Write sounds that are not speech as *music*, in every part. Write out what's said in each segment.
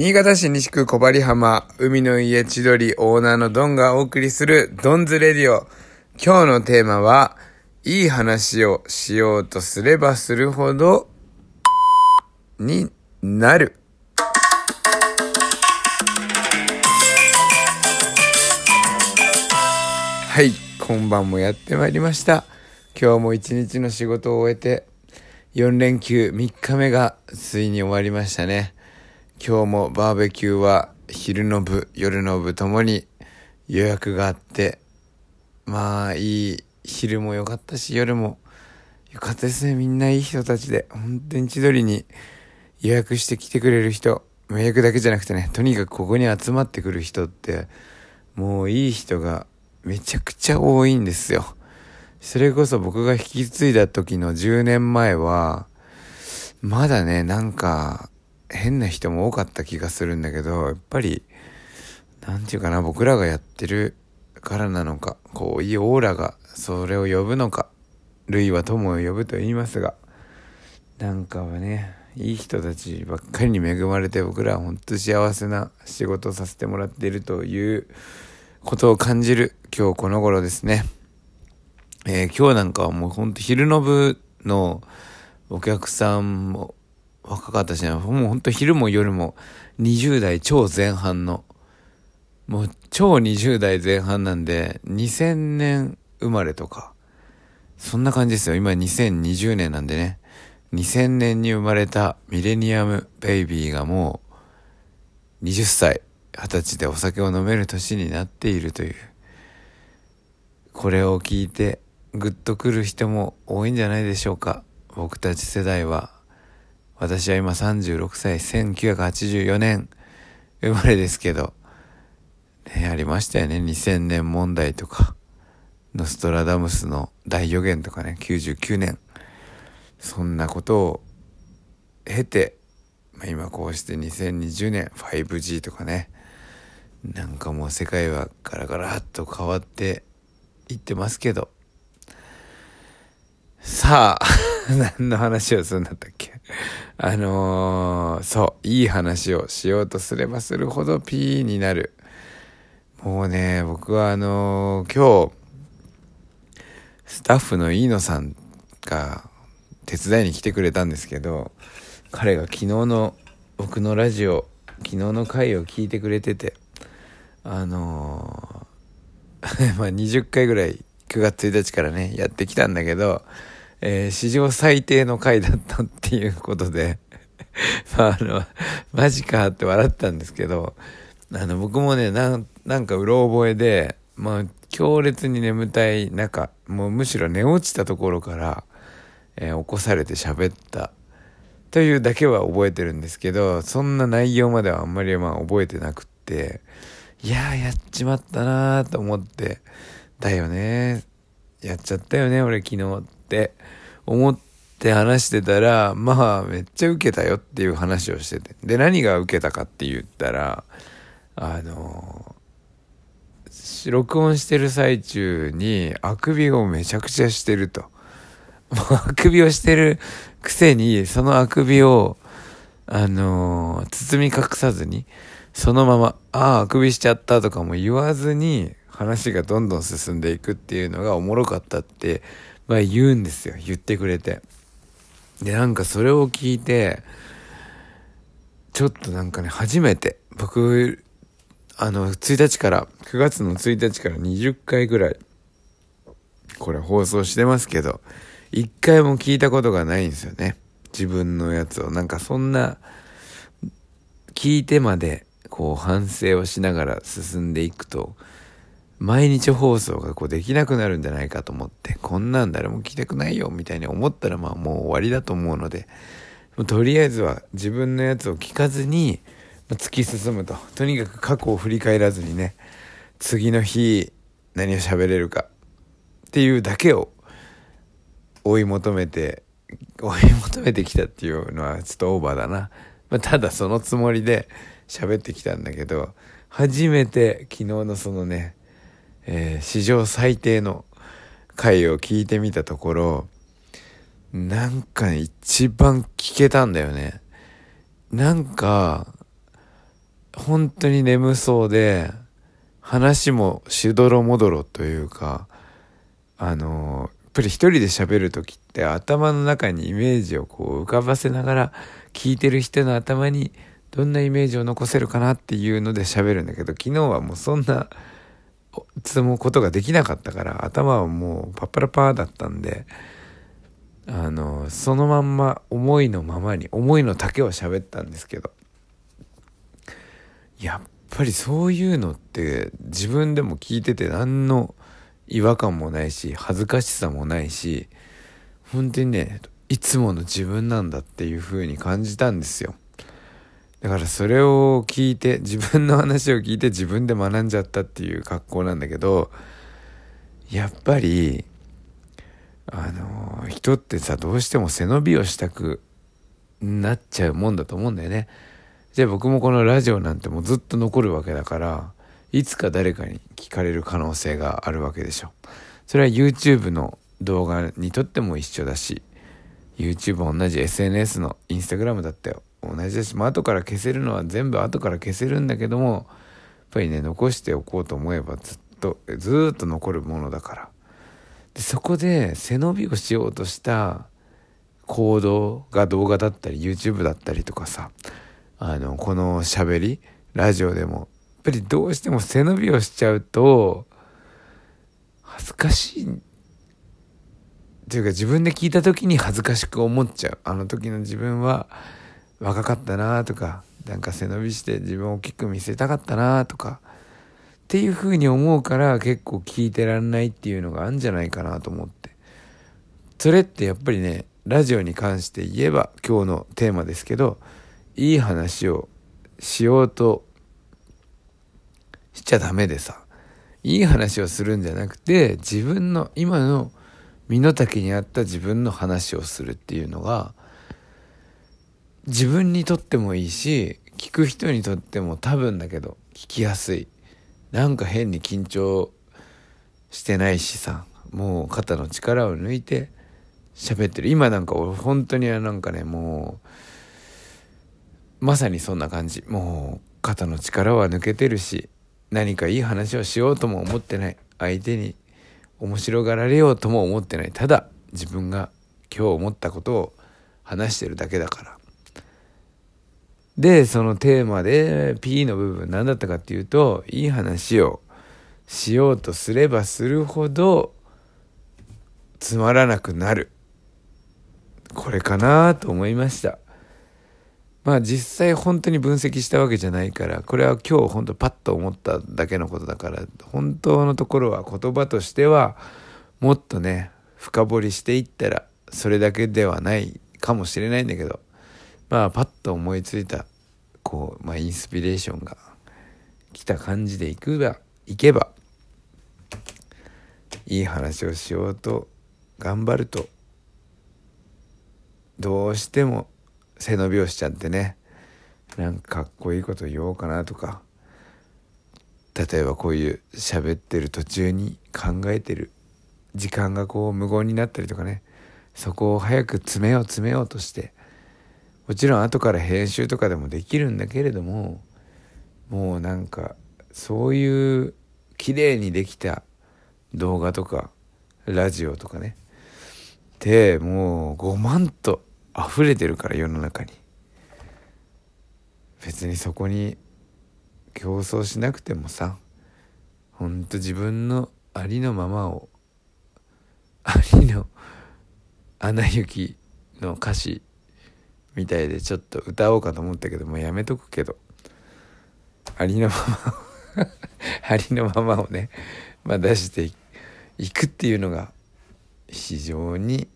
新潟市西区小針浜、海の家千鳥オーナーのドンがお送りするドンズレディオ。今日のテーマは、いい話をしようとすればするほど、になる。はい、今晩もやってまいりました。今日も一日の仕事を終えて、4連休3日目がついに終わりましたね。今日もバーベキューは昼の部、夜の部ともに予約があって、まあいい昼も良かったし夜も良かったですね。みんないい人たちで、本当に千鳥に予約して来てくれる人、予約だけじゃなくてね、とにかくここに集まってくる人って、もういい人がめちゃくちゃ多いんですよ。それこそ僕が引き継いだ時の10年前は、まだね、なんか、変な人も多かった気がするんだけど、やっぱり、なんていうかな、僕らがやってるからなのか、こう、いいオーラがそれを呼ぶのか、類は友を呼ぶと言いますが、なんかはね、いい人たちばっかりに恵まれて僕らは本当幸せな仕事をさせてもらっているということを感じる今日この頃ですね。えー、今日なんかはもうほんと昼の部のお客さんも若かったしね、もうほんと昼も夜も20代超前半の、もう超20代前半なんで、2000年生まれとか、そんな感じですよ。今2020年なんでね。2000年に生まれたミレニアムベイビーがもう20歳、20歳でお酒を飲める年になっているという。これを聞いてグッとくる人も多いんじゃないでしょうか。僕たち世代は。私は今36歳、1984年生まれですけど、ね、ありましたよね。2000年問題とか、ノストラダムスの大予言とかね、99年。そんなことを経て、まあ、今こうして2020年 5G とかね、なんかもう世界はガラガラっと変わっていってますけど、さあ、*laughs* 何の話をするんだったっけ？*laughs* あのー、そう、いい話をしようとすればするほど P になる。もうね、僕はあのー、今日、スタッフの飯野さんが手伝いに来てくれたんですけど、彼が昨日の僕のラジオ、昨日の回を聞いてくれてて、あのー、*laughs* まあ20回ぐらい9月1日からね、やってきたんだけど、えー、史上最低の回だったっていうことで *laughs* まあ、あの、マジかって笑ったんですけど、あの、僕もね、なん、なんかうろ覚えで、まあ、強烈に眠たい中、もうむしろ寝落ちたところから、えー、起こされて喋った。というだけは覚えてるんですけど、そんな内容まではあんまりまあ覚えてなくって、いややっちまったなーと思って、だよねやっちゃったよね、俺昨日。って思って話してたら、まあめっちゃ受けたよっていう話をしてて。で、何が受けたかって言ったら、あの録音してる最中にあくびをめちゃくちゃしてると。*laughs* あくびをしてるくせに、そのあくびを、あの、包み隠さずに、そのまま、ああ、あくびしちゃったとかも言わずに、話がどんどん進んでいくっていうのがおもろかったって、まあ言うんですよ。言ってくれて。で、なんかそれを聞いて、ちょっとなんかね、初めて、僕、あの、1日から、9月の1日から20回ぐらい、これ放送してますけど、1回も聞いたことがないんですよね。自分のやつを。なんかそんな、聞いてまで、こう反省をしながら進んでいくと、毎日放送がこうできなくなるんじゃないかと思って、こんなん誰も聞きたくないよみたいに思ったらまあもう終わりだと思うので、とりあえずは自分のやつを聞かずに突き進むと。とにかく過去を振り返らずにね、次の日何を喋れるかっていうだけを追い求めて、追い求めてきたっていうのはちょっとオーバーだな。まあ、ただそのつもりで喋ってきたんだけど、初めて昨日のそのね、えー、史上最低の回を聞いてみたところ、なんか、一番聞けたんだよね。なんか、本当に眠そうで話もしどろもどろというかあのやっぱり一人で喋る時って頭の中にイメージをこう浮かばせながら聞いてる人の頭にどんなイメージを残せるかなっていうので喋るんだけど昨日はもうそんな積むことができなかったから頭はもうパッパラパーだったんであのそのまんま思いのままに思いの丈を喋ったんですけど。やっぱりそういうのって自分でも聞いてて何の違和感もないし恥ずかしさもないし本当にねいつもの自分なんだっていう風に感じたんですよ。だからそれを聞いて自分の話を聞いて自分で学んじゃったっていう格好なんだけどやっぱりあの人ってさどうしても背伸びをしたくなっちゃうもんだと思うんだよね。じゃあ僕もこのラジオなんてもうずっと残るわけだからいつか誰かに聞かれる可能性があるわけでしょ。それは YouTube の動画にとっても一緒だし YouTube 同じ SNS の Instagram だって同じだし、まあ、後から消せるのは全部後から消せるんだけどもやっぱりね残しておこうと思えばずっとずっと残るものだから。でそこで背伸びをしようとした行動が動画だったり YouTube だったりとかさあのこの喋りラジオでもやっぱりどうしても背伸びをしちゃうと恥ずかしいっていうか自分で聞いた時に恥ずかしく思っちゃう。あの時の自分は若かったなとかなんか背伸びして自分を大きく見せたかったなとかっていうふうに思うから結構聞いてらんないっていうのがあるんじゃないかなと思って。それってやっぱりねラジオに関して言えば今日のテーマですけどいい話をしようとしちゃダメでさいい話をするんじゃなくて自分の今の身の丈に合った自分の話をするっていうのが自分にとってもいいし聞く人にとっても多分だけど聞きやすい。なんか変に緊張してないしさもう肩の力を抜いて喋ってる。今なんか俺本当になんかねもうまさにそんな感じ。もう肩の力は抜けてるし何かいい話をしようとも思ってない。相手に面白がられようとも思ってない。ただ自分が今日思ったことを話してるだけだから。でそのテーマで P の部分何だったかっていうといい話をしようとすればするほどつまらなくなる。これかなと思いました。まあ実際本当に分析したわけじゃないからこれは今日本当パッと思っただけのことだから本当のところは言葉としてはもっとね深掘りしていったらそれだけではないかもしれないんだけどまあパッと思いついたこう、まあ、インスピレーションが来た感じでいくばいけばいい話をしようと頑張るとどうしても背伸びをしちゃってねなんかかっこいいこと言おうかなとか例えばこういう喋ってる途中に考えてる時間がこう無言になったりとかねそこを早く詰めよう詰めようとしてもちろん後から編集とかでもできるんだけれどももうなんかそういう綺麗にできた動画とかラジオとかね。でもう5万と溢れてるから世の中に。別にそこに競争しなくてもさほんと自分のありのままをありの「アナ雪」の歌詞みたいでちょっと歌おうかと思ったけどもうやめとくけど。ありのまま *laughs* ありのままをね、まあ、出していくっていうのが非常に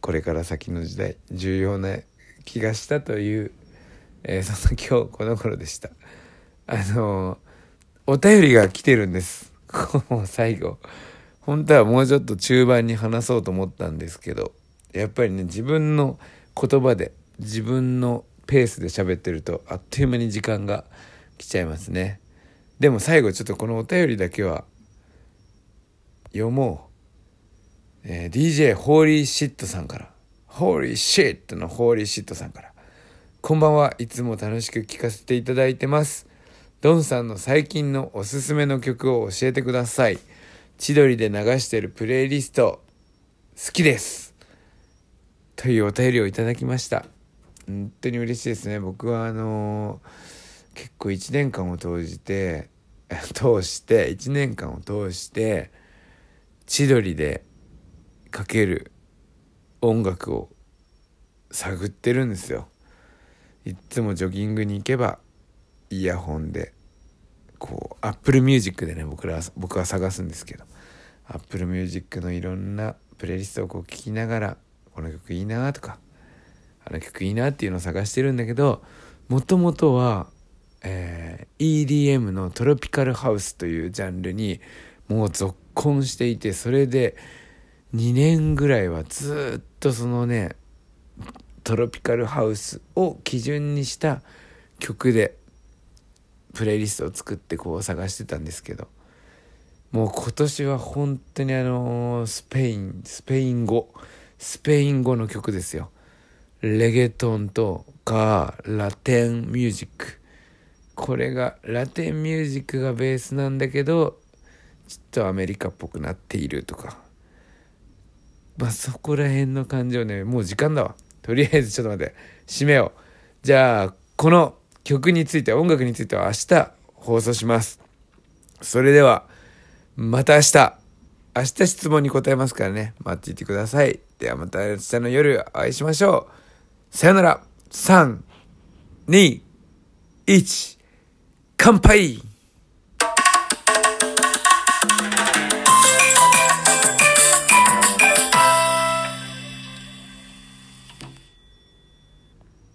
これから先の時代重要な気がしたという、えー、その今日この頃でした。あのお便りが来てるんです。もう最後。本当はもうちょっと中盤に話そうと思ったんですけどやっぱりね自分の言葉で自分のペースで喋ってるとあっという間に時間が来ちゃいますね。でも最後ちょっとこのお便りだけは読もう、えー、DJ ホーリーシットさんから。ホーリーシットのホーリーシットさんから。こんばんは。いつも楽しく聞かせていただいてます。ドンさんの最近のおすすめの曲を教えてください。千鳥で流してるプレイリスト、好きです。というお便りをいただきました。本当に嬉しいですね。僕はあの、結構1年間を通じて、*laughs* 通して、1年間を通して、千鳥でかける音楽を探ってるんですよ。いっつもジョギングに行けばイヤホンでこう Apple Music でね僕ら僕は探すんですけど Apple Music のいろんなプレイリストをこう聴きながらこの曲いいなとかあの曲いいなっていうのを探してるんだけどもともとは、えー、EDM のトロピカルハウスというジャンルにもうぞっこんしていてそれで2年ぐらいはずっとそのねトロピカルハウスを基準にした曲でプレイリストを作ってこう探してたんですけどもう今年は本当にあのスペインスペイン語スペイン語の曲ですよ。レゲトンとかラテンミュージック。これがラテンミュージックがベースなんだけどちょっとアメリカっぽくなっているとか。まあそこら辺の感じをね。もう時間だわ。とりあえずちょっと待って。締めよう。じゃあこの曲について音楽については明日放送します。それではまた明日。明日質問に答えますからね。待っていてください。ではまた明日の夜お会いしましょう。さよなら。321乾杯。